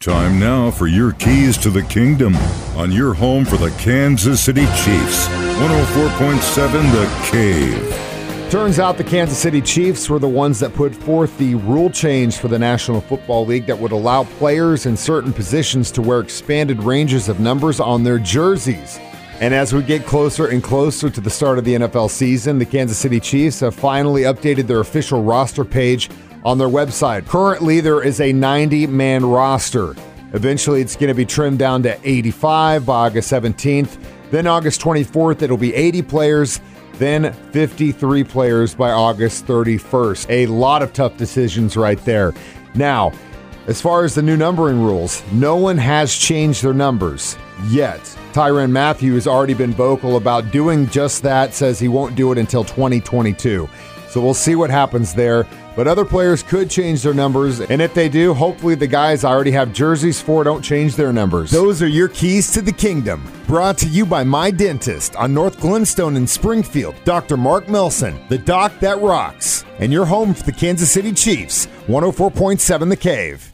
Time now for your keys to the kingdom on your home for the Kansas City Chiefs. 104.7 The Cave. Turns out the Kansas City Chiefs were the ones that put forth the rule change for the National Football League that would allow players in certain positions to wear expanded ranges of numbers on their jerseys. And as we get closer and closer to the start of the NFL season, the Kansas City Chiefs have finally updated their official roster page on their website. Currently, there is a 90 man roster. Eventually, it's going to be trimmed down to 85 by August 17th. Then, August 24th, it'll be 80 players. Then, 53 players by August 31st. A lot of tough decisions right there. Now, as far as the new numbering rules, no one has changed their numbers yet. Tyrann Mathieu has already been vocal about doing just that, says he won't do it until 2022. So we'll see what happens there. But other players could change their numbers. And if they do, hopefully the guys I already have jerseys for don't change their numbers. Those are your keys to the kingdom. Brought to you by My Dentist on North Glenstone in Springfield. Dr. Mark Melson, the doc that rocks. And your home for the Kansas City Chiefs, 104.7 The Cave.